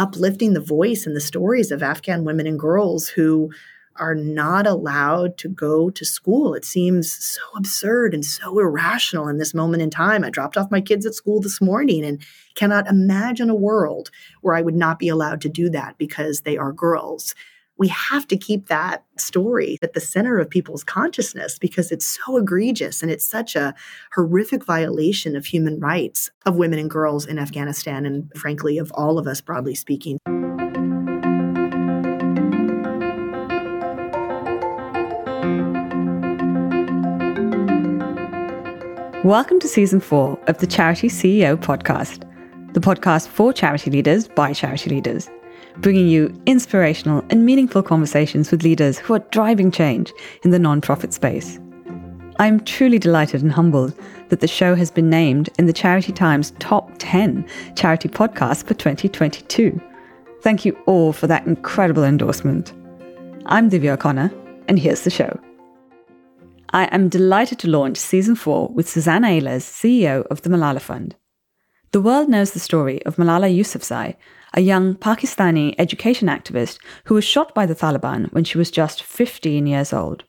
uplifting the voice and the stories of Afghan women and girls who are not allowed to go to school. It seems so absurd and so irrational in this moment in time. I dropped off my kids at school this morning and cannot imagine a world where I would not be allowed to do that because they are girls. We have to keep that story at the center of people's consciousness because it's so egregious and it's such a horrific violation of human rights of women and girls in Afghanistan and, frankly, of all of us, broadly speaking. Welcome to season four of the Charity CEO podcast, the podcast for charity leaders by charity leaders, bringing you inspirational and meaningful conversations with leaders who are driving change in the nonprofit space. I'm truly delighted and humbled that the show has been named in the Charity Times top 10 charity Podcast for 2022. Thank you all for that incredible endorsement. I'm Divya O'Connor, and here's the show. I am delighted to launch season four with Suzanne Ehlers, CEO of the Malala Fund. The world knows the story of Malala Yousafzai, a young Pakistani education activist who was shot by the Taliban when she was just 15 years old.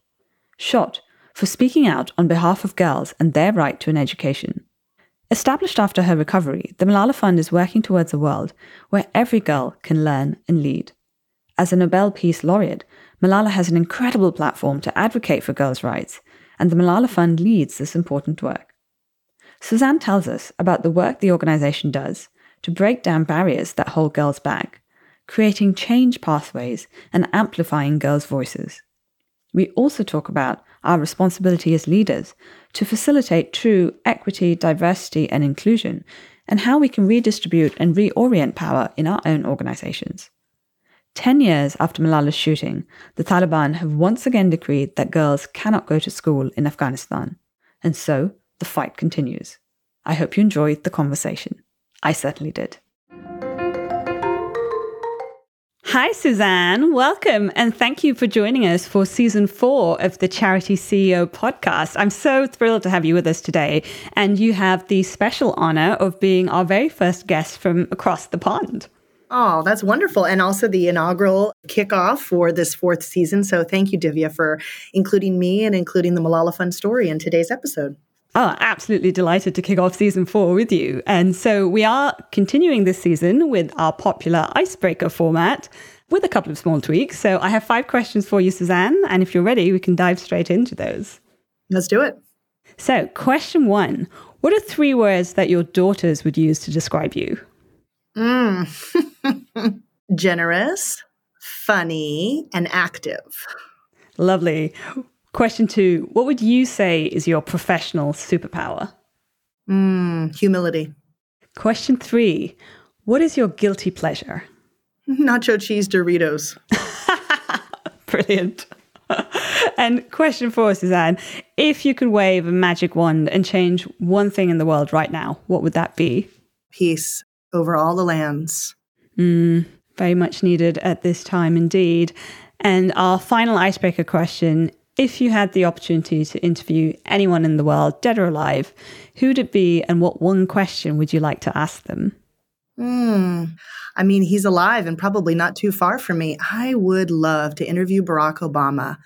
Shot for speaking out on behalf of girls and their right to an education. Established after her recovery, the Malala Fund is working towards a world where every girl can learn and lead. As a Nobel Peace Laureate, Malala has an incredible platform to advocate for girls' rights and the Malala Fund leads this important work. Suzanne tells us about the work the organization does to break down barriers that hold girls back, creating change pathways and amplifying girls' voices. We also talk about our responsibility as leaders to facilitate true equity, diversity, and inclusion, and how we can redistribute and reorient power in our own organizations. Ten years after Malala's shooting, the Taliban have once again decreed that girls cannot go to school in Afghanistan. And so the fight continues. I hope you enjoyed the conversation. I certainly did. Hi, Suzanne. Welcome and thank you for joining us for season four of the Charity CEO podcast. I'm so thrilled to have you with us today. And you have the special honor of being our very first guest from across the pond. Oh, that's wonderful. And also the inaugural kickoff for this fourth season. So thank you, Divya, for including me and including the Malala Fund story in today's episode. Oh, absolutely delighted to kick off season four with you. And so we are continuing this season with our popular icebreaker format with a couple of small tweaks. So I have five questions for you, Suzanne. And if you're ready, we can dive straight into those. Let's do it. So, question one What are three words that your daughters would use to describe you? Mm. Generous, funny, and active. Lovely. Question two What would you say is your professional superpower? Mm, humility. Question three What is your guilty pleasure? Nacho cheese Doritos. Brilliant. and question four, Suzanne If you could wave a magic wand and change one thing in the world right now, what would that be? Peace over all the lands. Mm, very much needed at this time indeed. And our final icebreaker question if you had the opportunity to interview anyone in the world, dead or alive, who'd it be and what one question would you like to ask them? Hmm. I mean, he's alive and probably not too far from me. I would love to interview Barack Obama.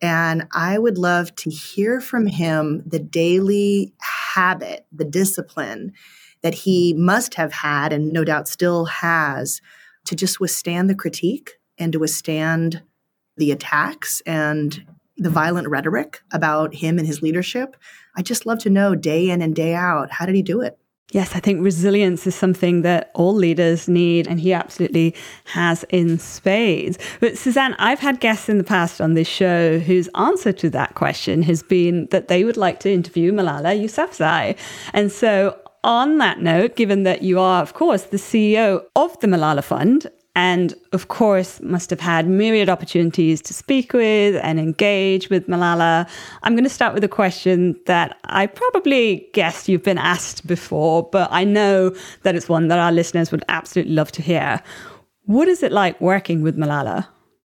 And I would love to hear from him the daily habit, the discipline that he must have had and no doubt still has to just withstand the critique and to withstand the attacks and the violent rhetoric about him and his leadership. I just love to know day in and day out how did he do it? Yes, I think resilience is something that all leaders need, and he absolutely has in spades. But Suzanne, I've had guests in the past on this show whose answer to that question has been that they would like to interview Malala Yousafzai. And so on that note, given that you are, of course, the CEO of the Malala Fund, and of course must have had myriad opportunities to speak with and engage with Malala. I'm going to start with a question that I probably guess you've been asked before, but I know that it's one that our listeners would absolutely love to hear. What is it like working with Malala?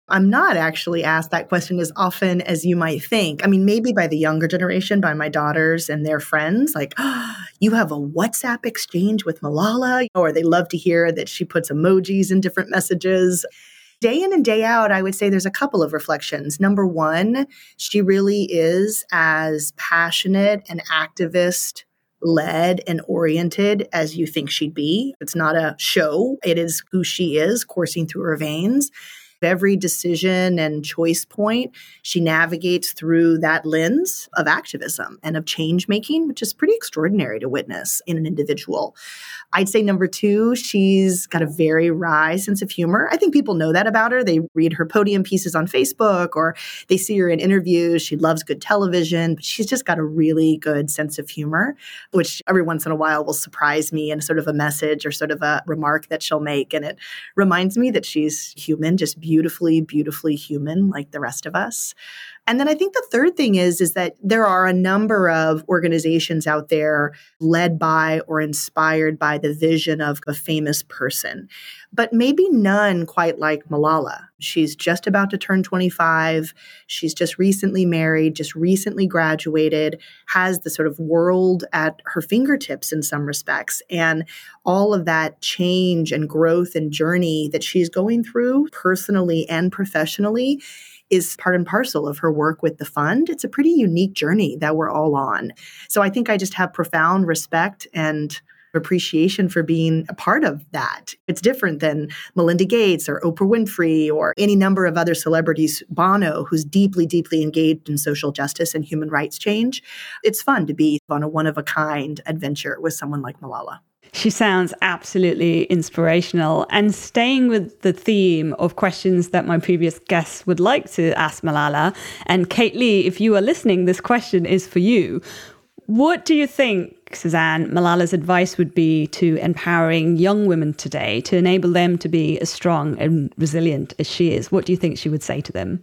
I'm not actually asked that question as often as you might think. I mean, maybe by the younger generation, by my daughters and their friends, like, oh, you have a WhatsApp exchange with Malala, or they love to hear that she puts emojis in different messages. Day in and day out, I would say there's a couple of reflections. Number one, she really is as passionate and activist led and oriented as you think she'd be. It's not a show, it is who she is coursing through her veins every decision and choice point, she navigates through that lens of activism and of change making, which is pretty extraordinary to witness in an individual. I'd say number two, she's got a very wry sense of humor. I think people know that about her. They read her podium pieces on Facebook or they see her in interviews. She loves good television, but she's just got a really good sense of humor, which every once in a while will surprise me in sort of a message or sort of a remark that she'll make. And it reminds me that she's human, just beautifully, beautifully human like the rest of us. And then I think the third thing is is that there are a number of organizations out there led by or inspired by the vision of a famous person, but maybe none quite like Malala. She's just about to turn 25. She's just recently married, just recently graduated, has the sort of world at her fingertips in some respects. And all of that change and growth and journey that she's going through personally and professionally is part and parcel of her work with the fund. It's a pretty unique journey that we're all on. So I think I just have profound respect and appreciation for being a part of that. It's different than Melinda Gates or Oprah Winfrey or any number of other celebrities, Bono, who's deeply, deeply engaged in social justice and human rights change. It's fun to be on a one of a kind adventure with someone like Malala. She sounds absolutely inspirational. And staying with the theme of questions that my previous guests would like to ask Malala, and Kate Lee, if you are listening, this question is for you. What do you think, Suzanne, Malala's advice would be to empowering young women today to enable them to be as strong and resilient as she is? What do you think she would say to them?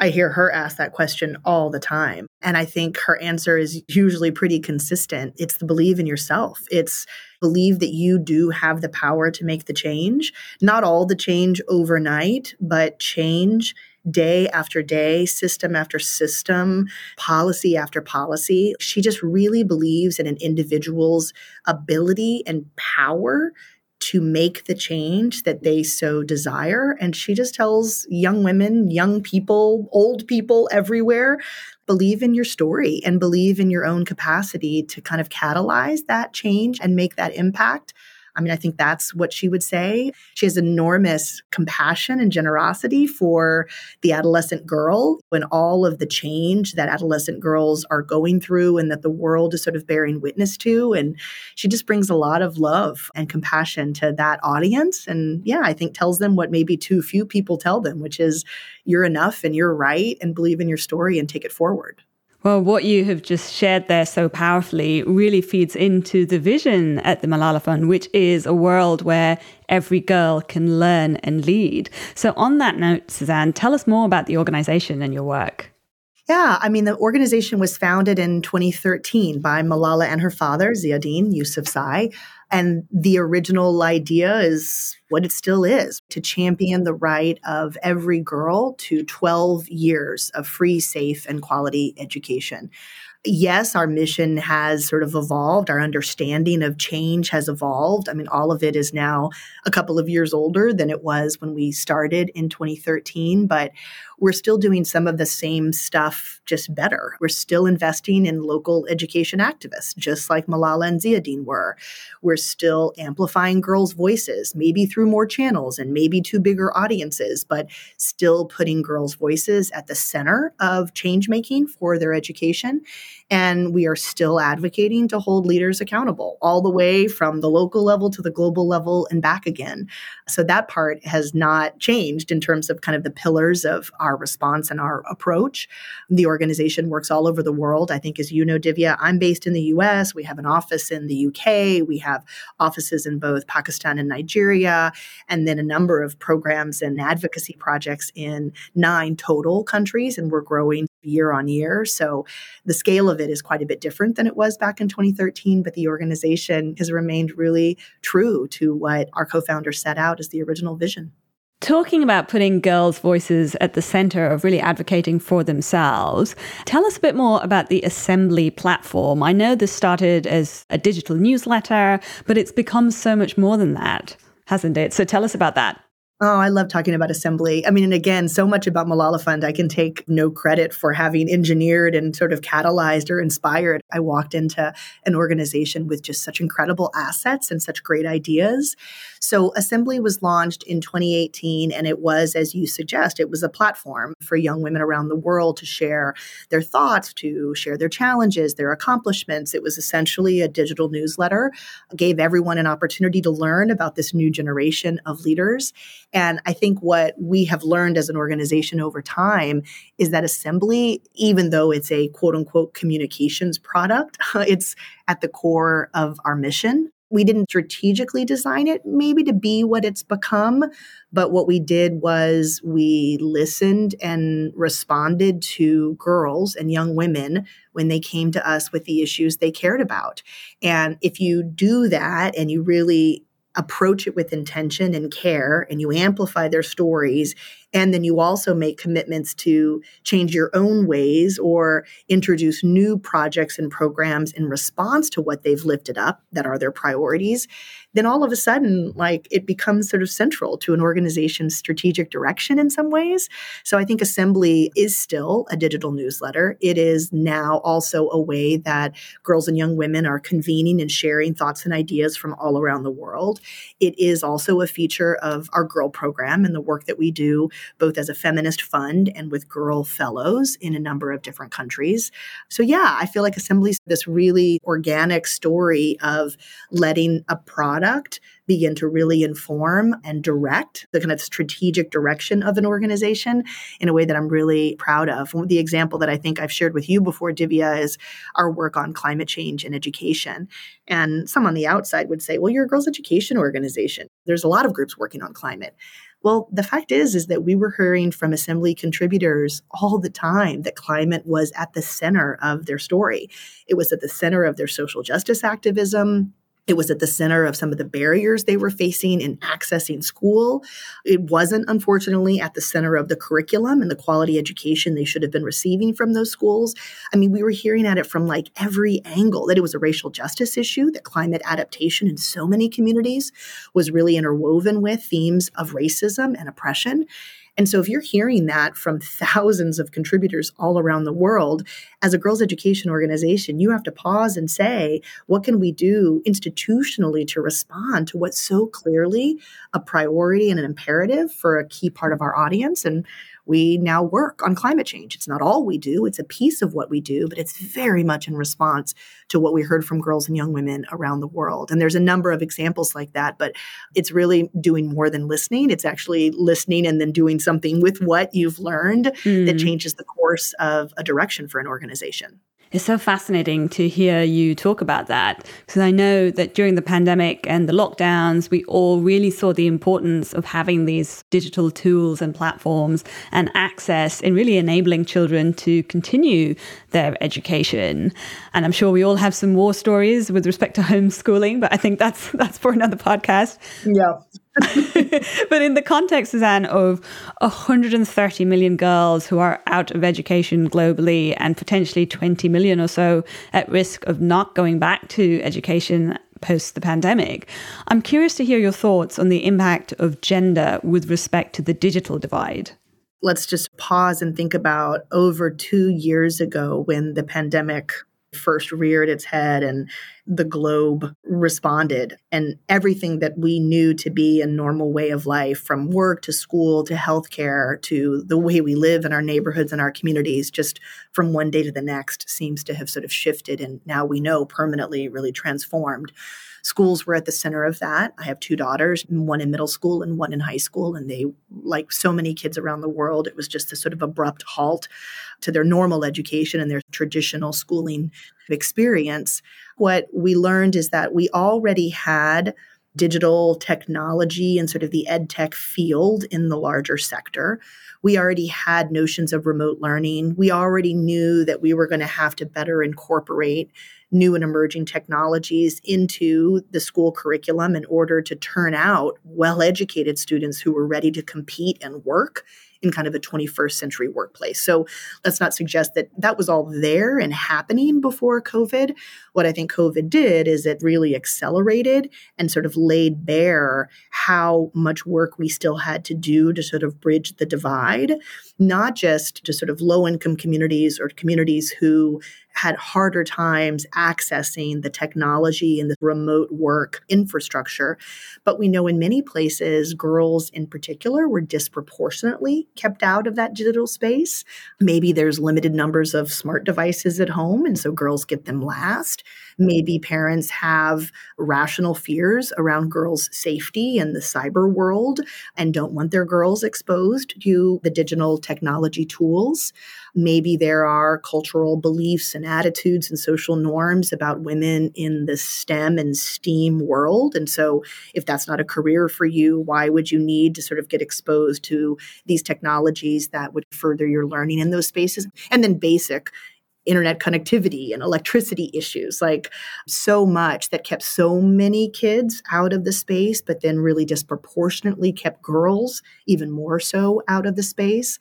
I hear her ask that question all the time. And I think her answer is usually pretty consistent. It's the believe in yourself. It's believe that you do have the power to make the change. Not all the change overnight, but change day after day, system after system, policy after policy. She just really believes in an individual's ability and power to make the change that they so desire. And she just tells young women, young people, old people everywhere believe in your story and believe in your own capacity to kind of catalyze that change and make that impact. I mean, I think that's what she would say. She has enormous compassion and generosity for the adolescent girl when all of the change that adolescent girls are going through and that the world is sort of bearing witness to. And she just brings a lot of love and compassion to that audience. And yeah, I think tells them what maybe too few people tell them, which is you're enough and you're right and believe in your story and take it forward. Well, what you have just shared there so powerfully really feeds into the vision at the Malala Fund, which is a world where every girl can learn and lead. So, on that note, Suzanne, tell us more about the organization and your work. Yeah, I mean, the organization was founded in 2013 by Malala and her father, Ziauddin Yousafzai. And the original idea is what it still is to champion the right of every girl to 12 years of free, safe, and quality education. Yes, our mission has sort of evolved. Our understanding of change has evolved. I mean, all of it is now a couple of years older than it was when we started in 2013, but we're still doing some of the same stuff, just better. We're still investing in local education activists, just like Malala and Ziauddin were. We're still amplifying girls' voices, maybe through more channels and maybe to bigger audiences, but still putting girls' voices at the center of change making for their education. And we are still advocating to hold leaders accountable all the way from the local level to the global level and back again. So that part has not changed in terms of kind of the pillars of our response and our approach. The organization works all over the world. I think, as you know, Divya, I'm based in the US. We have an office in the UK. We have offices in both Pakistan and Nigeria, and then a number of programs and advocacy projects in nine total countries. And we're growing year on year. So the scale of it is quite a bit different than it was back in 2013, but the organization has remained really true to what our co founder set out as the original vision. Talking about putting girls' voices at the center of really advocating for themselves, tell us a bit more about the Assembly platform. I know this started as a digital newsletter, but it's become so much more than that, hasn't it? So tell us about that. Oh, I love talking about assembly. I mean, and again, so much about Malala Fund, I can take no credit for having engineered and sort of catalyzed or inspired. I walked into an organization with just such incredible assets and such great ideas. So, Assembly was launched in 2018, and it was, as you suggest, it was a platform for young women around the world to share their thoughts, to share their challenges, their accomplishments. It was essentially a digital newsletter, gave everyone an opportunity to learn about this new generation of leaders. And I think what we have learned as an organization over time is that Assembly, even though it's a quote unquote communications product, it's at the core of our mission we didn't strategically design it maybe to be what it's become, but what we did was we listened and responded to girls and young women when they came to us with the issues they cared about. And if you do that and you really approach it with intention and care and you amplify their stories and then you also make commitments to change your own ways or introduce new projects and programs in response to what they've lifted up that are their priorities. Then all of a sudden like it becomes sort of central to an organization's strategic direction in some ways. So i think assembly is still a digital newsletter. It is now also a way that girls and young women are convening and sharing thoughts and ideas from all around the world. It is also a feature of our girl program and the work that we do both as a feminist fund and with girl fellows in a number of different countries. So, yeah, I feel like Assembly's this really organic story of letting a product begin to really inform and direct the kind of strategic direction of an organization in a way that I'm really proud of. The example that I think I've shared with you before, Divya, is our work on climate change and education. And some on the outside would say, well, you're a girls' education organization. There's a lot of groups working on climate. Well, the fact is is that we were hearing from assembly contributors all the time that climate was at the center of their story. It was at the center of their social justice activism. It was at the center of some of the barriers they were facing in accessing school. It wasn't, unfortunately, at the center of the curriculum and the quality education they should have been receiving from those schools. I mean, we were hearing at it from like every angle that it was a racial justice issue, that climate adaptation in so many communities was really interwoven with themes of racism and oppression. And so if you're hearing that from thousands of contributors all around the world, as a girls' education organization, you have to pause and say, what can we do institutionally to respond to what's so clearly a priority and an imperative for a key part of our audience? And we now work on climate change. It's not all we do, it's a piece of what we do, but it's very much in response to what we heard from girls and young women around the world. And there's a number of examples like that, but it's really doing more than listening. It's actually listening and then doing something with what you've learned mm. that changes the course of a direction for an organization. It's so fascinating to hear you talk about that because I know that during the pandemic and the lockdowns, we all really saw the importance of having these digital tools and platforms and access in really enabling children to continue their education. And I'm sure we all have some war stories with respect to homeschooling, but I think that's that's for another podcast. Yeah. but in the context, Suzanne, of 130 million girls who are out of education globally and potentially 20 million or so at risk of not going back to education post the pandemic, I'm curious to hear your thoughts on the impact of gender with respect to the digital divide. Let's just pause and think about over two years ago when the pandemic first reared its head and the globe responded. And everything that we knew to be a normal way of life, from work to school to healthcare to the way we live in our neighborhoods and our communities, just from one day to the next, seems to have sort of shifted and now we know permanently really transformed. Schools were at the center of that. I have two daughters, one in middle school and one in high school. And they, like so many kids around the world, it was just a sort of abrupt halt to their normal education and their traditional schooling experience. What we learned is that we already had digital technology and sort of the ed tech field in the larger sector. We already had notions of remote learning. We already knew that we were going to have to better incorporate new and emerging technologies into the school curriculum in order to turn out well educated students who were ready to compete and work in kind of a 21st century workplace. So let's not suggest that that was all there and happening before COVID. What I think COVID did is it really accelerated and sort of laid bare how much work we still had to do to sort of bridge the divide, not just to sort of low income communities or communities who had harder times accessing the technology and the remote work infrastructure. But we know in many places, girls in particular were disproportionately kept out of that digital space. Maybe there's limited numbers of smart devices at home, and so girls get them last. Maybe parents have rational fears around girls' safety in the cyber world and don't want their girls exposed to the digital technology tools. Maybe there are cultural beliefs and attitudes and social norms about women in the STEM and STEAM world. And so, if that's not a career for you, why would you need to sort of get exposed to these technologies that would further your learning in those spaces? And then, basic internet connectivity and electricity issues, like so much that kept so many kids out of the space, but then really disproportionately kept girls even more so out of the space.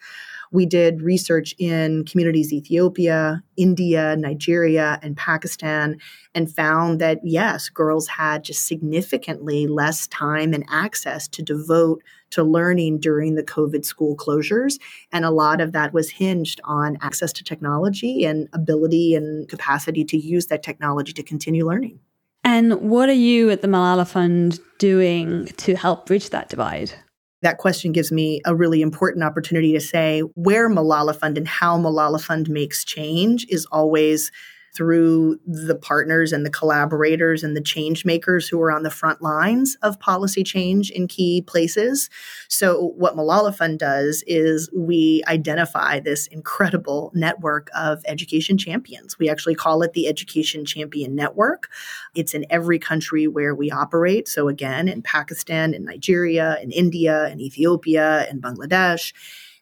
We did research in communities Ethiopia, India, Nigeria, and Pakistan, and found that yes, girls had just significantly less time and access to devote to learning during the COVID school closures. And a lot of that was hinged on access to technology and ability and capacity to use that technology to continue learning. And what are you at the Malala Fund doing to help bridge that divide? That question gives me a really important opportunity to say where Malala Fund and how Malala Fund makes change is always through the partners and the collaborators and the change makers who are on the front lines of policy change in key places. So, what Malala Fund does is we identify this incredible network of education champions. We actually call it the Education Champion Network. It's in every country where we operate. So, again, in Pakistan, in Nigeria, in India, in Ethiopia, in Bangladesh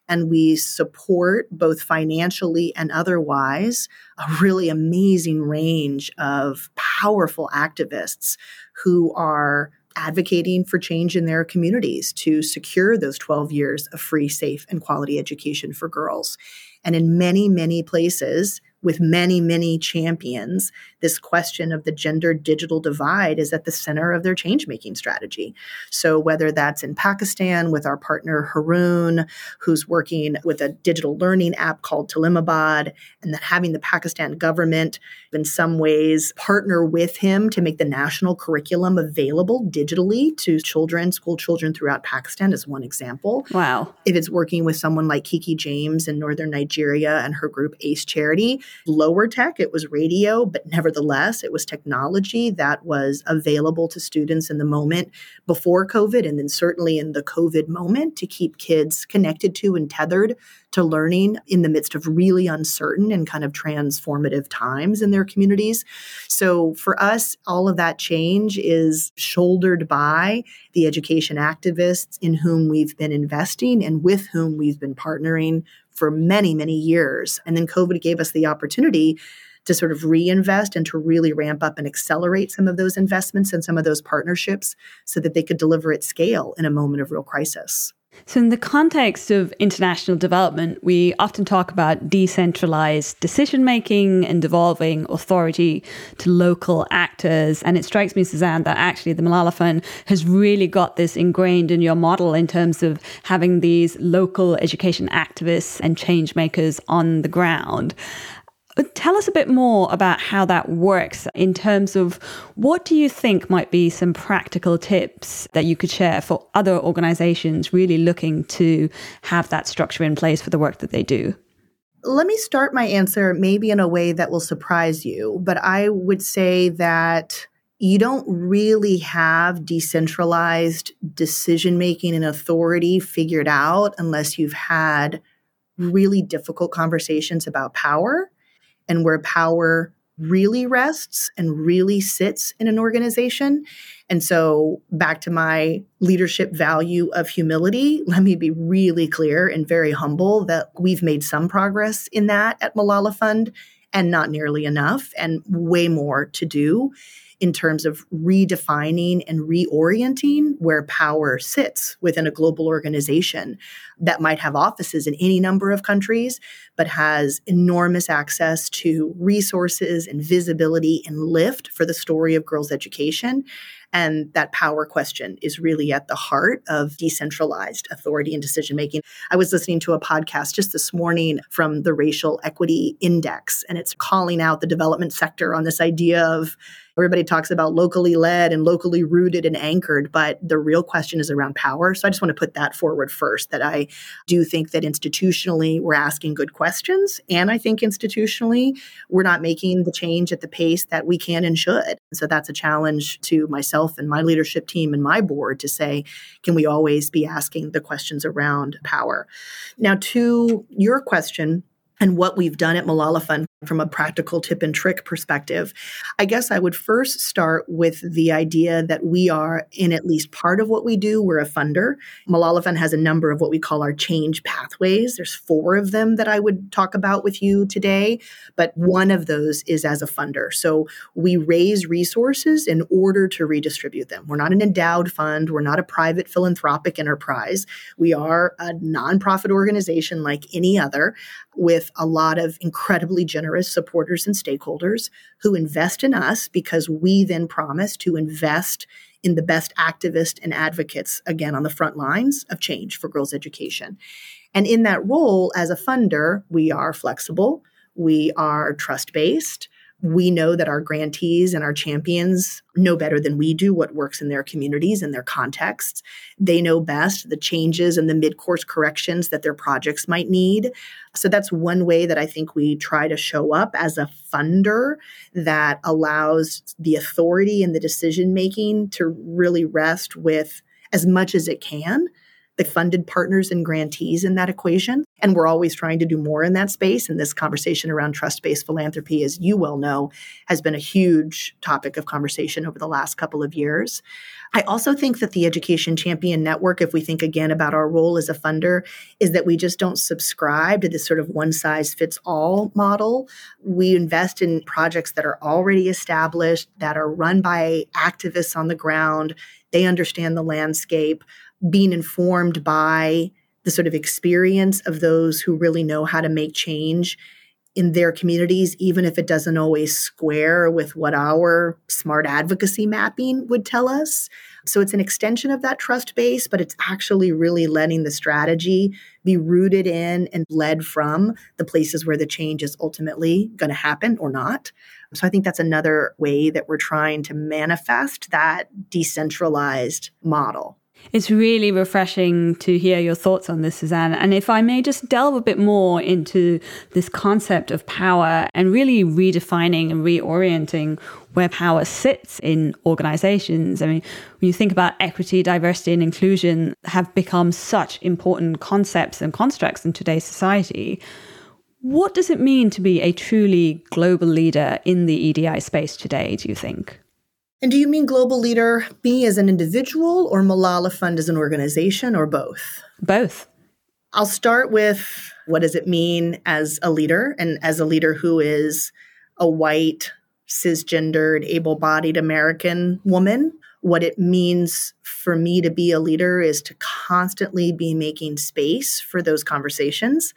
and we support both financially and otherwise a really amazing range of powerful activists who are advocating for change in their communities to secure those 12 years of free, safe, and quality education for girls. And in many, many places, with many, many champions, this question of the gender digital divide is at the center of their change making strategy. So, whether that's in Pakistan with our partner Haroon, who's working with a digital learning app called Taleemabad, and then having the Pakistan government in some ways partner with him to make the national curriculum available digitally to children, school children throughout Pakistan, is one example. Wow. If it's working with someone like Kiki James in northern Nigeria and her group ACE Charity, lower tech, it was radio, but nevertheless, it was technology that was available to students in the moment before COVID, and then certainly in the COVID moment to keep kids connected to and tethered to learning in the midst of really uncertain and kind of transformative times in their communities. So for us, all of that change is shouldered by the education activists in whom we've been investing and with whom we've been partnering for many, many years. And then COVID gave us the opportunity to sort of reinvest and to really ramp up and accelerate some of those investments and some of those partnerships so that they could deliver at scale in a moment of real crisis. So, in the context of international development, we often talk about decentralized decision making and devolving authority to local actors. And it strikes me, Suzanne, that actually the Malala Fund has really got this ingrained in your model in terms of having these local education activists and change makers on the ground. Uh, tell us a bit more about how that works in terms of what do you think might be some practical tips that you could share for other organizations really looking to have that structure in place for the work that they do? Let me start my answer maybe in a way that will surprise you, but I would say that you don't really have decentralized decision making and authority figured out unless you've had really difficult conversations about power and where power really rests and really sits in an organization. And so, back to my leadership value of humility, let me be really clear and very humble that we've made some progress in that at Malala Fund and not nearly enough, and way more to do in terms of redefining and reorienting where power sits within a global organization that might have offices in any number of countries, but has enormous access to resources and visibility and lift for the story of girls' education. And that power question is really at the heart of decentralized authority and decision making. I was listening to a podcast just this morning from the Racial Equity Index, and it's calling out the development sector on this idea of everybody talks about locally led and locally rooted and anchored, but the real question is around power. So I just want to put that forward first that I do think that institutionally we're asking good questions. And I think institutionally we're not making the change at the pace that we can and should. So that's a challenge to myself and my leadership team and my board to say, can we always be asking the questions around power? Now, to your question, and what we've done at Malala Fund from a practical tip and trick perspective. I guess I would first start with the idea that we are in at least part of what we do, we're a funder. Malala Fund has a number of what we call our change pathways. There's four of them that I would talk about with you today, but one of those is as a funder. So we raise resources in order to redistribute them. We're not an endowed fund, we're not a private philanthropic enterprise. We are a nonprofit organization like any other with a lot of incredibly generous supporters and stakeholders who invest in us because we then promise to invest in the best activists and advocates, again, on the front lines of change for girls' education. And in that role as a funder, we are flexible, we are trust based, we know that our grantees and our champions know better than we do what works in their communities and their contexts. They know best the changes and the mid course corrections that their projects might need. So that's one way that I think we try to show up as a funder that allows the authority and the decision making to really rest with as much as it can the funded partners and grantees in that equation. And we're always trying to do more in that space. And this conversation around trust based philanthropy, as you well know, has been a huge topic of conversation over the last couple of years. I also think that the Education Champion Network, if we think again about our role as a funder, is that we just don't subscribe to this sort of one size fits all model. We invest in projects that are already established, that are run by activists on the ground. They understand the landscape being informed by the sort of experience of those who really know how to make change in their communities, even if it doesn't always square with what our smart advocacy mapping would tell us. So it's an extension of that trust base, but it's actually really letting the strategy be rooted in and led from the places where the change is ultimately going to happen or not. So I think that's another way that we're trying to manifest that decentralized model. It's really refreshing to hear your thoughts on this, Suzanne. And if I may just delve a bit more into this concept of power and really redefining and reorienting where power sits in organizations. I mean, when you think about equity, diversity, and inclusion have become such important concepts and constructs in today's society. What does it mean to be a truly global leader in the EDI space today, do you think? And do you mean global leader, me as an individual, or Malala Fund as an organization, or both? Both. I'll start with what does it mean as a leader, and as a leader who is a white, cisgendered, able bodied American woman. What it means for me to be a leader is to constantly be making space for those conversations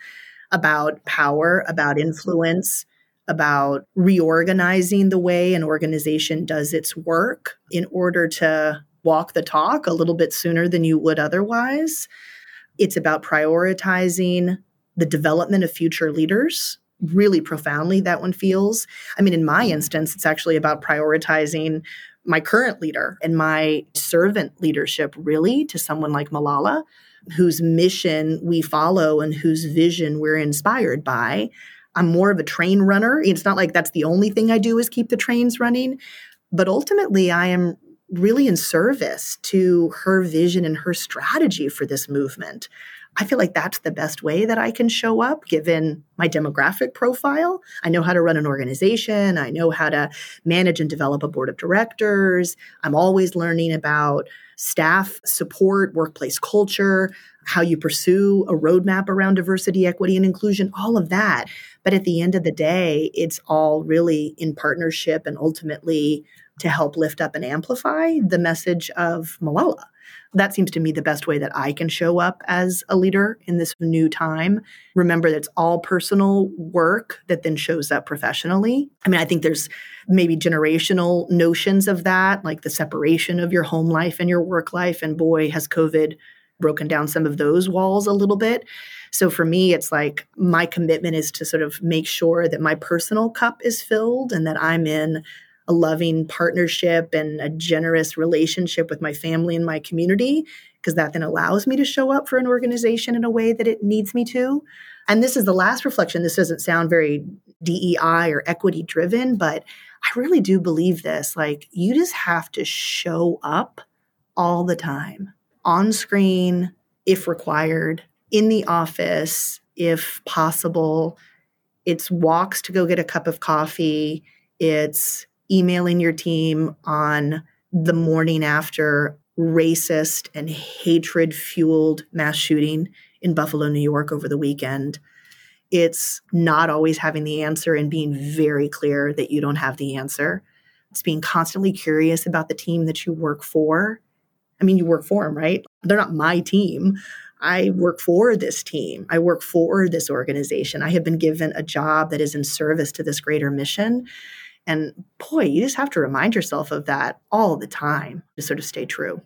about power, about influence, about reorganizing the way an organization does its work in order to walk the talk a little bit sooner than you would otherwise. It's about prioritizing the development of future leaders. Really profoundly, that one feels. I mean, in my instance, it's actually about prioritizing my current leader and my servant leadership, really, to someone like Malala, whose mission we follow and whose vision we're inspired by. I'm more of a train runner. It's not like that's the only thing I do is keep the trains running, but ultimately I am really in service to her vision and her strategy for this movement. I feel like that's the best way that I can show up given my demographic profile. I know how to run an organization, I know how to manage and develop a board of directors. I'm always learning about staff support, workplace culture, how you pursue a roadmap around diversity, equity, and inclusion, all of that. But at the end of the day, it's all really in partnership and ultimately to help lift up and amplify the message of Malala. That seems to me the best way that I can show up as a leader in this new time. Remember that it's all personal work that then shows up professionally. I mean, I think there's maybe generational notions of that, like the separation of your home life and your work life. And boy, has COVID broken down some of those walls a little bit. So for me, it's like my commitment is to sort of make sure that my personal cup is filled and that I'm in a loving partnership and a generous relationship with my family and my community, because that then allows me to show up for an organization in a way that it needs me to. And this is the last reflection. This doesn't sound very DEI or equity driven, but I really do believe this. Like, you just have to show up all the time on screen if required, in the office if possible. It's walks to go get a cup of coffee. It's emailing your team on the morning after racist and hatred fueled mass shooting in Buffalo, New York over the weekend. It's not always having the answer and being very clear that you don't have the answer. It's being constantly curious about the team that you work for I mean, you work for them, right? They're not my team. I work for this team. I work for this organization. I have been given a job that is in service to this greater mission. And boy, you just have to remind yourself of that all the time to sort of stay true.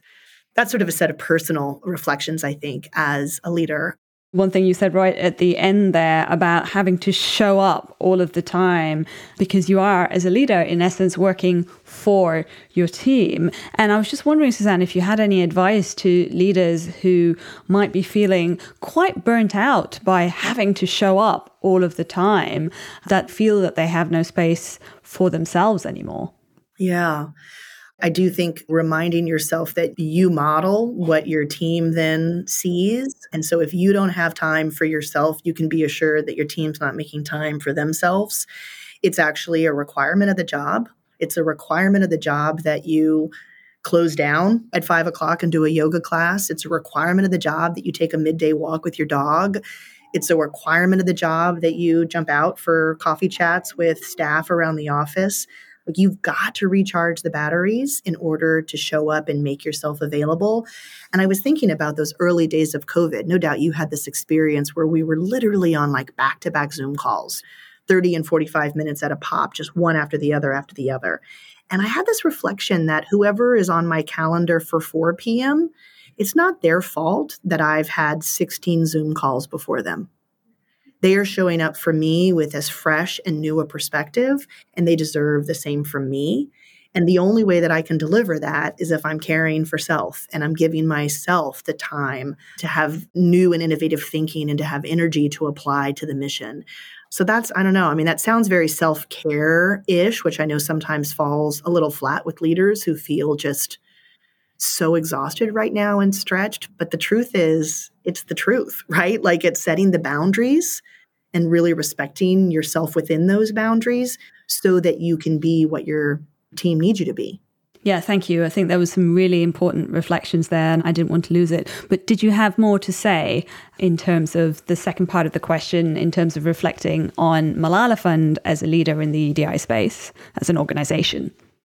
That's sort of a set of personal reflections, I think, as a leader one thing you said right at the end there about having to show up all of the time because you are, as a leader, in essence, working for your team. And I was just wondering, Suzanne, if you had any advice to leaders who might be feeling quite burnt out by having to show up all of the time, that feel that they have no space for themselves anymore. Yeah. I do think reminding yourself that you model what your team then sees. And so if you don't have time for yourself, you can be assured that your team's not making time for themselves. It's actually a requirement of the job. It's a requirement of the job that you close down at five o'clock and do a yoga class. It's a requirement of the job that you take a midday walk with your dog. It's a requirement of the job that you jump out for coffee chats with staff around the office. Like you've got to recharge the batteries in order to show up and make yourself available. And I was thinking about those early days of COVID. No doubt you had this experience where we were literally on like back to back Zoom calls, 30 and 45 minutes at a pop, just one after the other after the other. And I had this reflection that whoever is on my calendar for 4 p.m., it's not their fault that I've had 16 Zoom calls before them. They are showing up for me with as fresh and new a perspective, and they deserve the same from me. And the only way that I can deliver that is if I'm caring for self and I'm giving myself the time to have new and innovative thinking and to have energy to apply to the mission. So that's, I don't know. I mean, that sounds very self care ish, which I know sometimes falls a little flat with leaders who feel just so exhausted right now and stretched. But the truth is, it's the truth, right? Like it's setting the boundaries and really respecting yourself within those boundaries so that you can be what your team needs you to be. Yeah, thank you. I think there was some really important reflections there and I didn't want to lose it. But did you have more to say in terms of the second part of the question in terms of reflecting on Malala Fund as a leader in the EDI space as an organization?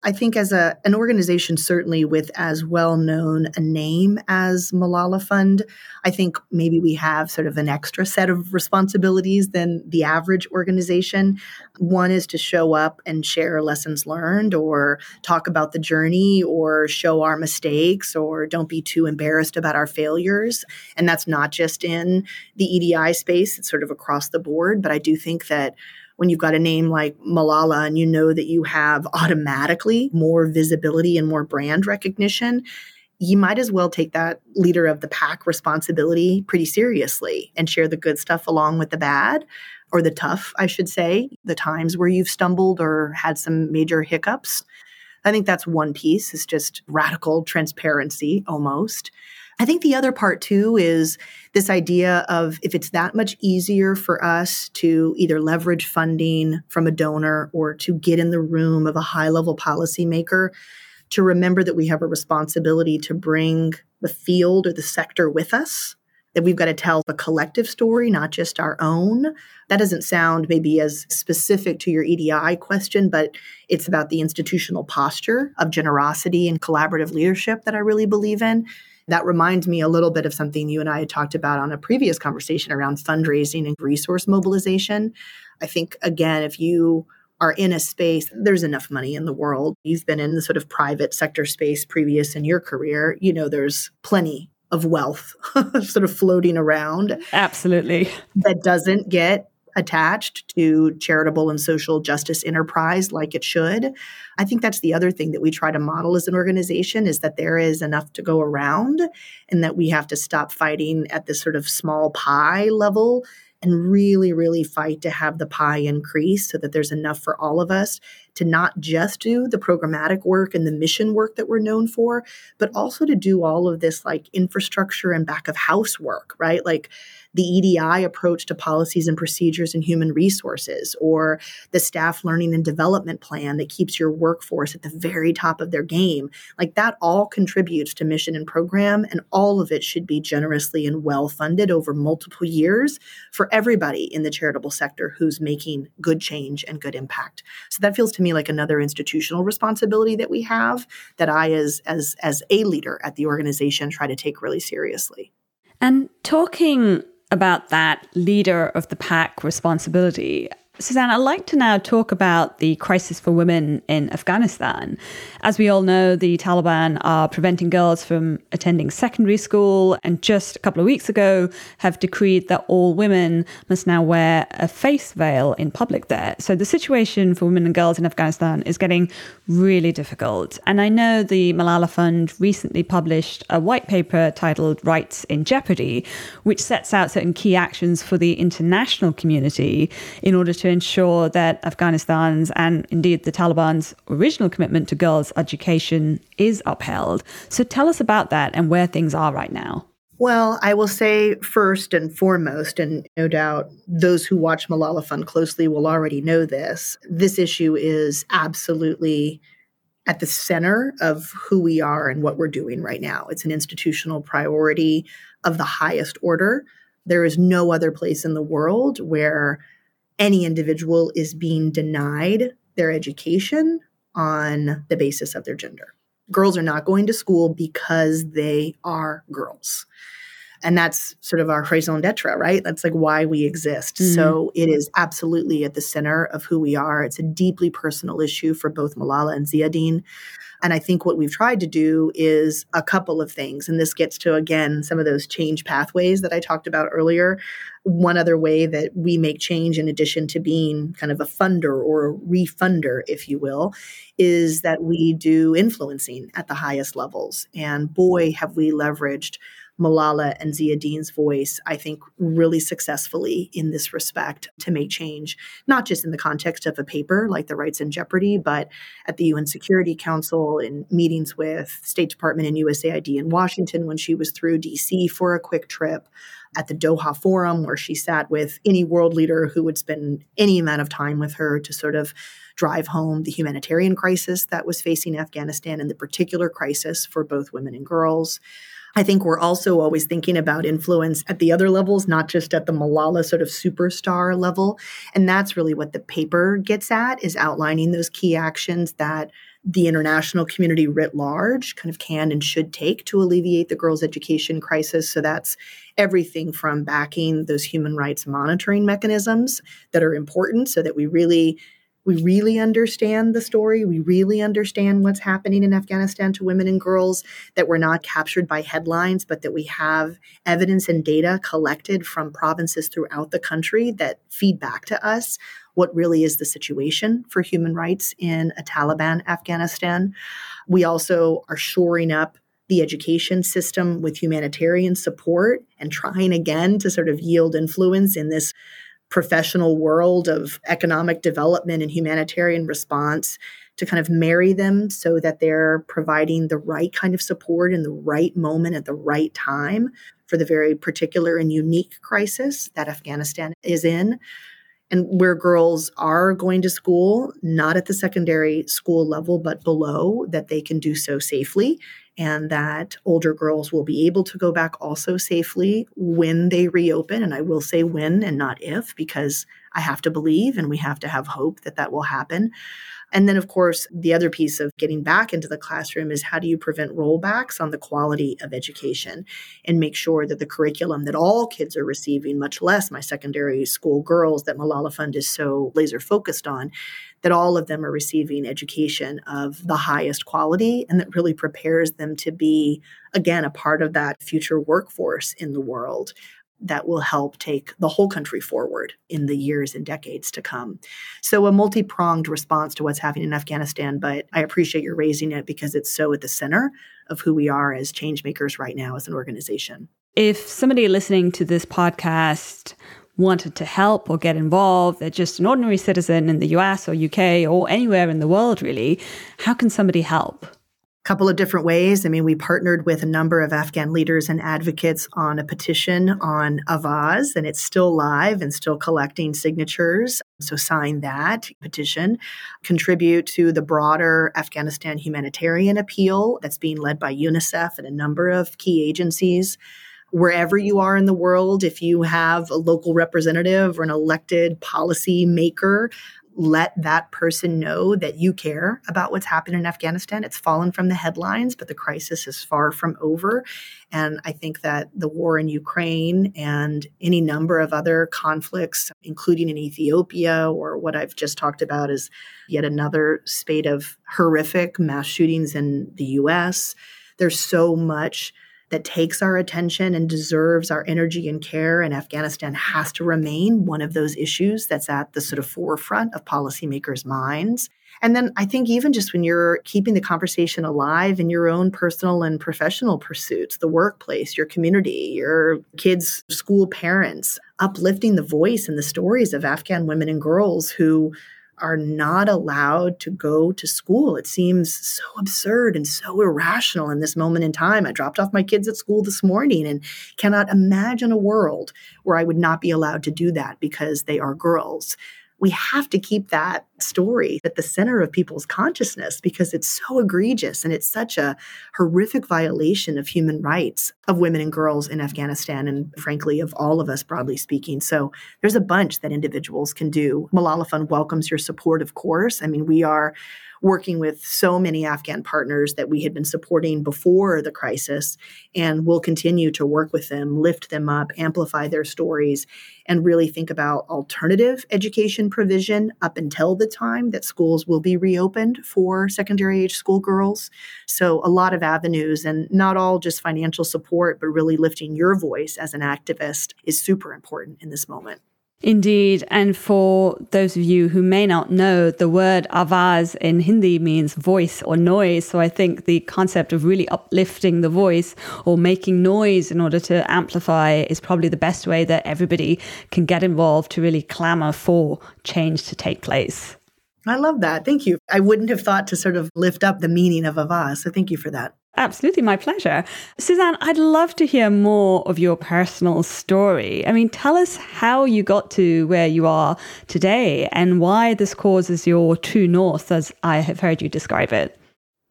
I think as a an organization certainly with as well known a name as Malala Fund, I think maybe we have sort of an extra set of responsibilities than the average organization. One is to show up and share lessons learned or talk about the journey or show our mistakes or don't be too embarrassed about our failures. And that's not just in the EDI space, it's sort of across the board, but I do think that when you've got a name like Malala and you know that you have automatically more visibility and more brand recognition, you might as well take that leader of the pack responsibility pretty seriously and share the good stuff along with the bad or the tough, I should say, the times where you've stumbled or had some major hiccups. I think that's one piece, is just radical transparency almost. I think the other part too is this idea of if it's that much easier for us to either leverage funding from a donor or to get in the room of a high level policymaker, to remember that we have a responsibility to bring the field or the sector with us that we've got to tell a collective story, not just our own. That doesn't sound maybe as specific to your EDI question, but it's about the institutional posture of generosity and collaborative leadership that I really believe in. That reminds me a little bit of something you and I had talked about on a previous conversation around fundraising and resource mobilization. I think, again, if you are in a space, there's enough money in the world. You've been in the sort of private sector space previous in your career. You know, there's plenty of wealth sort of floating around. Absolutely. That doesn't get attached to charitable and social justice enterprise like it should. I think that's the other thing that we try to model as an organization is that there is enough to go around and that we have to stop fighting at this sort of small pie level and really, really fight to have the pie increase so that there's enough for all of us to not just do the programmatic work and the mission work that we're known for, but also to do all of this like infrastructure and back of house work, right? Like the EDI approach to policies and procedures and human resources, or the staff learning and development plan that keeps your workforce at the very top of their game. Like that all contributes to mission and program, and all of it should be generously and well funded over multiple years for everybody in the charitable sector who's making good change and good impact. So that feels to me like another institutional responsibility that we have that I as as as a leader at the organization try to take really seriously. And talking about that leader of the pack responsibility. Suzanne, I'd like to now talk about the crisis for women in Afghanistan. As we all know, the Taliban are preventing girls from attending secondary school, and just a couple of weeks ago have decreed that all women must now wear a face veil in public there. So the situation for women and girls in Afghanistan is getting really difficult. And I know the Malala Fund recently published a white paper titled Rights in Jeopardy, which sets out certain key actions for the international community in order to to ensure that Afghanistan's and indeed the Taliban's original commitment to girls' education is upheld. So tell us about that and where things are right now. Well, I will say first and foremost, and no doubt those who watch Malala Fund closely will already know this, this issue is absolutely at the center of who we are and what we're doing right now. It's an institutional priority of the highest order. There is no other place in the world where any individual is being denied their education on the basis of their gender. Girls are not going to school because they are girls. And that's sort of our raison d'etre, right? That's like why we exist. Mm-hmm. So it is absolutely at the center of who we are. It's a deeply personal issue for both Malala and Ziauddin. And I think what we've tried to do is a couple of things. And this gets to, again, some of those change pathways that I talked about earlier. One other way that we make change, in addition to being kind of a funder or a refunder, if you will, is that we do influencing at the highest levels. And boy, have we leveraged Malala and Ziauddin's voice, I think, really successfully in this respect to make change, not just in the context of a paper like the Rights in Jeopardy, but at the UN Security Council in meetings with State Department and USAID in Washington when she was through DC for a quick trip at the Doha Forum, where she sat with any world leader who would spend any amount of time with her to sort of drive home the humanitarian crisis that was facing Afghanistan and the particular crisis for both women and girls. I think we're also always thinking about influence at the other levels, not just at the Malala sort of superstar level. And that's really what the paper gets at is outlining those key actions that the international community writ large kind of can and should take to alleviate the girls' education crisis. So that's everything from backing those human rights monitoring mechanisms that are important so that we really we really understand the story. We really understand what's happening in Afghanistan to women and girls, that we're not captured by headlines, but that we have evidence and data collected from provinces throughout the country that feed back to us what really is the situation for human rights in a Taliban Afghanistan. We also are shoring up the education system with humanitarian support and trying again to sort of yield influence in this professional world of economic development and humanitarian response to kind of marry them so that they're providing the right kind of support in the right moment at the right time for the very particular and unique crisis that Afghanistan is in. And where girls are going to school, not at the secondary school level, but below, that they can do so safely and that older girls will be able to go back also safely when they reopen. And I will say when and not if, because I have to believe and we have to have hope that that will happen. And then, of course, the other piece of getting back into the classroom is how do you prevent rollbacks on the quality of education and make sure that the curriculum that all kids are receiving, much less my secondary school girls that Malala Fund is so laser focused on, that all of them are receiving education of the highest quality and that really prepares them to be, again, a part of that future workforce in the world that will help take the whole country forward in the years and decades to come. So, a multi pronged response to what's happening in Afghanistan, but I appreciate your raising it because it's so at the center of who we are as change makers right now as an organization. If somebody listening to this podcast wanted to help or get involved, they're just an ordinary citizen in the US or UK or anywhere in the world, really, how can somebody help? Couple of different ways. I mean, we partnered with a number of Afghan leaders and advocates on a petition on Avaaz, and it's still live and still collecting signatures. So sign that petition, contribute to the broader Afghanistan humanitarian appeal that's being led by UNICEF and a number of key agencies wherever you are in the world, if you have a local representative or an elected policy maker, let that person know that you care about what's happened in Afghanistan. It's fallen from the headlines, but the crisis is far from over. And I think that the war in Ukraine and any number of other conflicts, including in Ethiopia, or what I've just talked about is yet another spate of horrific mass shootings in the US. There's so much that takes our attention and deserves our energy and care. And Afghanistan has to remain one of those issues that's at the sort of forefront of policymakers' minds. And then I think even just when you're keeping the conversation alive in your own personal and professional pursuits, the workplace, your community, your kids' school parents, uplifting the voice and the stories of Afghan women and girls who are not allowed to go to school. It seems so absurd and so irrational in this moment in time. I dropped off my kids at school this morning and cannot imagine a world where I would not be allowed to do that because they are girls we have to keep that story at the center of people's consciousness because it's so egregious and it's such a horrific violation of human rights of women and girls in Afghanistan and frankly of all of us broadly speaking. So there's a bunch that individuals can do. Malala Fund welcomes your support of course. I mean we are working with so many Afghan partners that we had been supporting before the crisis. And we'll continue to work with them, lift them up, amplify their stories, and really think about alternative education provision up until the time that schools will be reopened for secondary age schoolgirls. So, a lot of avenues, and not all just financial support, but really lifting your voice as an activist is super important in this moment. Indeed. And for those of you who may not know, the word avaz in Hindi means voice or noise. So I think the concept of really uplifting the voice or making noise in order to amplify is probably the best way that everybody can get involved to really clamor for change to take place. I love that. Thank you. I wouldn't have thought to sort of lift up the meaning of avaz. So thank you for that. Absolutely, my pleasure. Suzanne, I'd love to hear more of your personal story. I mean, tell us how you got to where you are today and why this cause is your true north, as I have heard you describe it.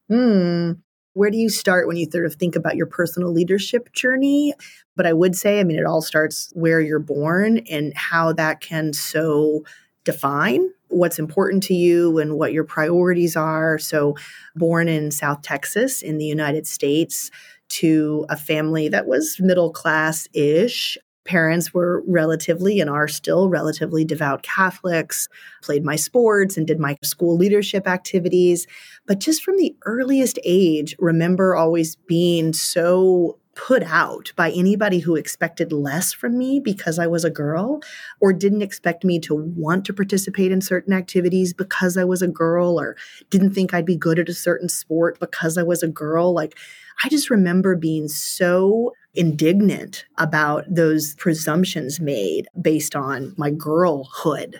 Hmm. Where do you start when you sort of think about your personal leadership journey? But I would say, I mean, it all starts where you're born and how that can so define what's important to you and what your priorities are. So, born in South Texas in the United States to a family that was middle class ish. Parents were relatively and are still relatively devout Catholics, played my sports and did my school leadership activities. But just from the earliest age, remember always being so put out by anybody who expected less from me because I was a girl or didn't expect me to want to participate in certain activities because I was a girl or didn't think I'd be good at a certain sport because I was a girl. Like, I just remember being so indignant about those presumptions made based on my girlhood.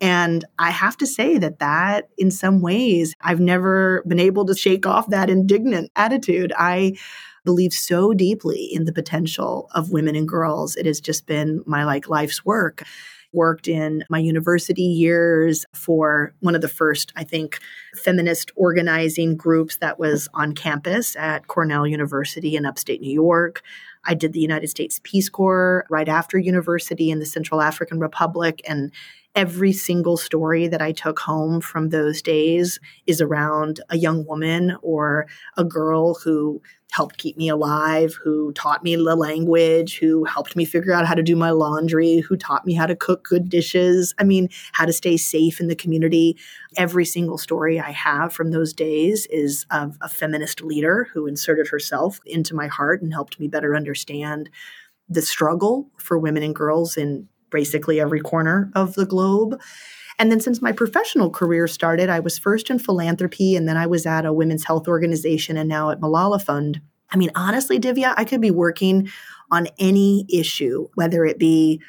And I have to say that that in some ways, I've never been able to shake off that indignant attitude. I believe so deeply in the potential of women and girls. It has just been my like life's work worked in my university years for one of the first, I think, feminist organizing groups that was on campus at Cornell University in upstate New York. I did the United States Peace Corps right after university in the Central African Republic. And every single story that I took home from those days is around a young woman or a girl who helped keep me alive, who taught me the language, who helped me figure out how to do my laundry, who taught me how to cook good dishes. I mean, how to stay safe in the community. Every single story I have from those days is of a feminist leader who inserted herself into my heart and helped me better understand the struggle for women and girls in basically every corner of the globe. And then since my professional career started, I was first in philanthropy and then I was at a women's health organization and now at Malala Fund. I mean, honestly, Divya, I could be working on any issue, whether it be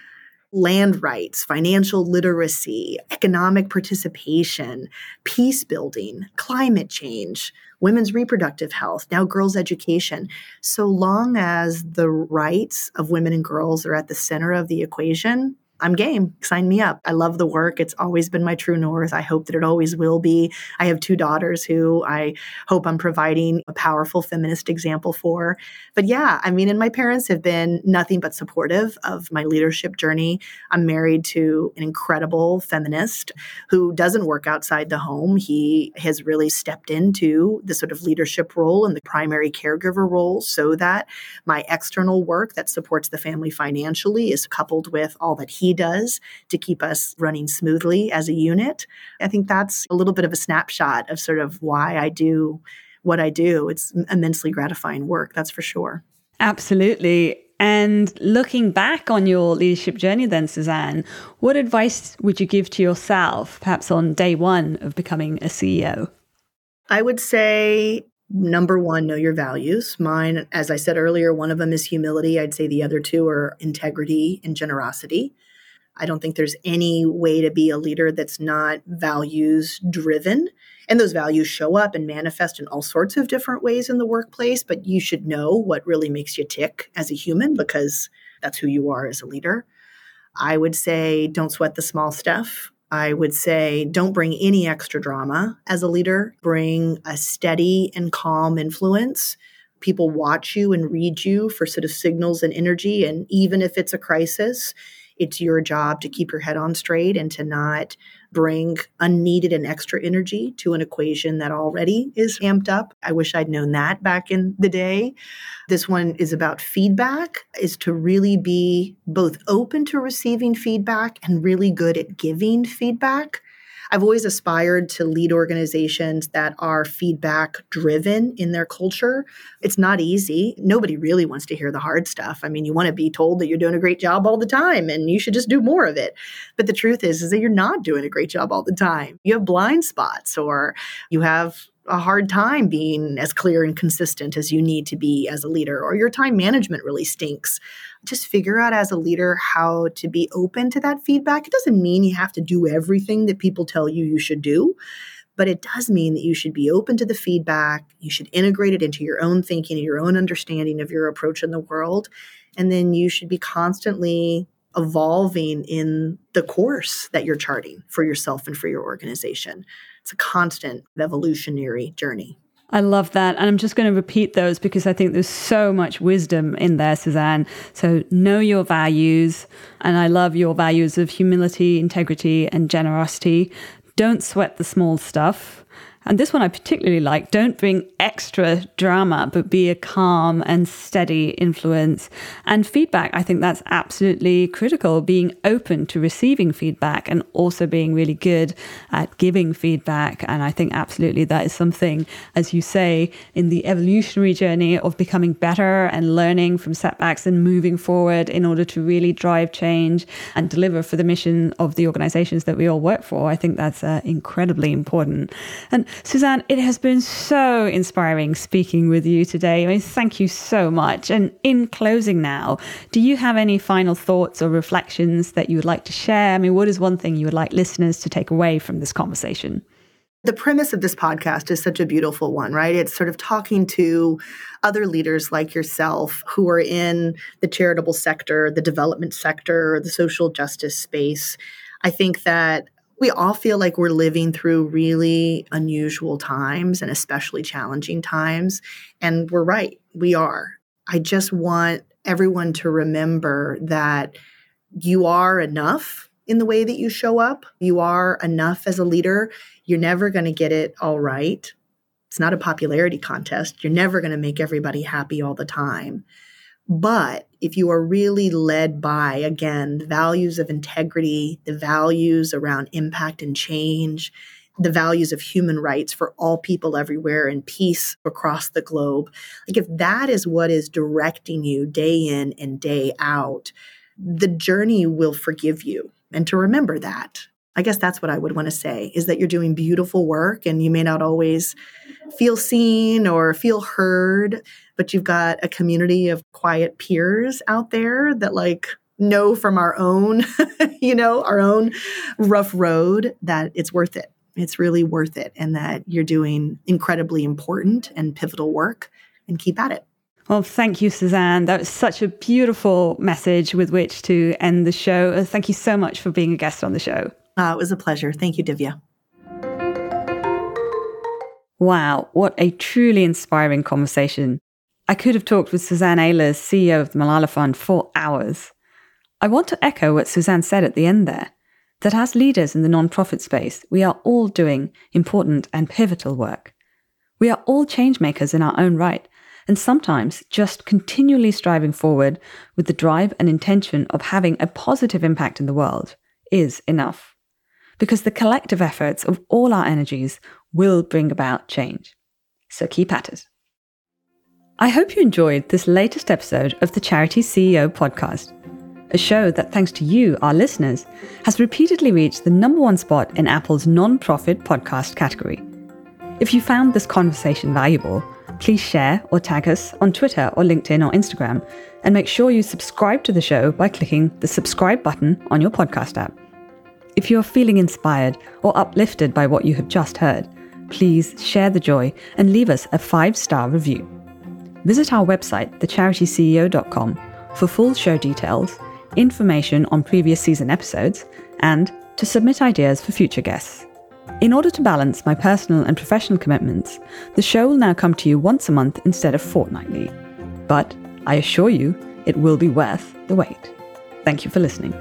land rights, financial literacy, economic participation, peace building, climate change, women's reproductive health, now girls' education. So long as the rights of women and girls are at the center of the equation, I'm game. Sign me up. I love the work. It's always been my true north. I hope that it always will be. I have two daughters who I hope I'm providing a powerful feminist example for. But yeah, I mean, and my parents have been nothing but supportive of my leadership journey. I'm married to an incredible feminist who doesn't work outside the home. He has really stepped into the sort of leadership role and the primary caregiver role so that my external work that supports the family financially is coupled with all that he does to keep us running smoothly as a unit. I think that's a little bit of a snapshot of sort of why I do what I do. It's immensely gratifying work, that's for sure. Absolutely. And looking back on your leadership journey, then, Suzanne, what advice would you give to yourself, perhaps on day one of becoming a CEO? I would say number one, know your values. Mine, as I said earlier, one of them is humility. I'd say the other two are integrity and generosity. I don't think there's any way to be a leader that's not values driven. And those values show up and manifest in all sorts of different ways in the workplace, but you should know what really makes you tick as a human because that's who you are as a leader. I would say don't sweat the small stuff. I would say don't bring any extra drama as a leader. Bring a steady and calm influence. People watch you and read you for sort of signals and energy. And even if it's a crisis, it's your job to keep your head on straight and to not bring unneeded and extra energy to an equation that already is amped up. I wish I'd known that back in the day. This one is about feedback, is to really be both open to receiving feedback and really good at giving feedback. I've always aspired to lead organizations that are feedback driven in their culture. It's not easy. Nobody really wants to hear the hard stuff. I mean, you want to be told that you're doing a great job all the time and you should just do more of it. But the truth is is that you're not doing a great job all the time. You have blind spots or you have a hard time being as clear and consistent as you need to be as a leader, or your time management really stinks. Just figure out as a leader how to be open to that feedback. It doesn't mean you have to do everything that people tell you you should do, but it does mean that you should be open to the feedback. You should integrate it into your own thinking and your own understanding of your approach in the world. And then you should be constantly evolving in the course that you're charting for yourself and for your organization it's a constant evolutionary journey. I love that. And I'm just going to repeat those because I think there's so much wisdom in there, Suzanne. So know your values. And I love your values of humility, integrity, and generosity. Don't sweat the small stuff. And this one I particularly like. Don't bring extra drama, but be a calm and steady influence. And feedback, I think that's absolutely critical. Being open to receiving feedback and also being really good at giving feedback. And I think absolutely that is something, as you say, in the evolutionary journey of becoming better and learning from setbacks and moving forward in order to really drive change and deliver for the mission of the organizations that we all work for. I think that's uh, incredibly important. And Suzanne, it has been so inspiring speaking with you today. I mean, thank you so much. And in closing now, do you have any final thoughts or reflections that you would like to share? I mean, what is one thing you would like listeners to take away from this conversation? The premise of this podcast is such a beautiful one, right? It's sort of talking to other leaders like yourself who are in the charitable sector, the development sector, the social justice space. I think that we all feel like we're living through really unusual times and especially challenging times. And we're right, we are. I just want everyone to remember that you are enough in the way that you show up. You are enough as a leader. You're never going to get it all right. It's not a popularity contest. You're never going to make everybody happy all the time. But if you are really led by, again, the values of integrity, the values around impact and change, the values of human rights for all people everywhere and peace across the globe, like if that is what is directing you day in and day out, the journey will forgive you. And to remember that. I guess that's what I would want to say is that you're doing beautiful work and you may not always feel seen or feel heard, but you've got a community of quiet peers out there that like know from our own, you know, our own rough road that it's worth it. It's really worth it and that you're doing incredibly important and pivotal work and keep at it. Well, thank you, Suzanne. That was such a beautiful message with which to end the show. Uh, thank you so much for being a guest on the show. Uh, it was a pleasure. Thank you, Divya. Wow, what a truly inspiring conversation. I could have talked with Suzanne Ehlers, CEO of the Malala Fund, for hours. I want to echo what Suzanne said at the end there that as leaders in the nonprofit space, we are all doing important and pivotal work. We are all changemakers in our own right, and sometimes just continually striving forward with the drive and intention of having a positive impact in the world is enough. Because the collective efforts of all our energies will bring about change. So keep at it. I hope you enjoyed this latest episode of the Charity CEO podcast, a show that, thanks to you, our listeners, has repeatedly reached the number one spot in Apple's non-profit podcast category. If you found this conversation valuable, please share or tag us on Twitter or LinkedIn or Instagram, and make sure you subscribe to the show by clicking the subscribe button on your podcast app. If you are feeling inspired or uplifted by what you have just heard, please share the joy and leave us a five star review. Visit our website, thecharityceo.com, for full show details, information on previous season episodes, and to submit ideas for future guests. In order to balance my personal and professional commitments, the show will now come to you once a month instead of fortnightly. But I assure you, it will be worth the wait. Thank you for listening.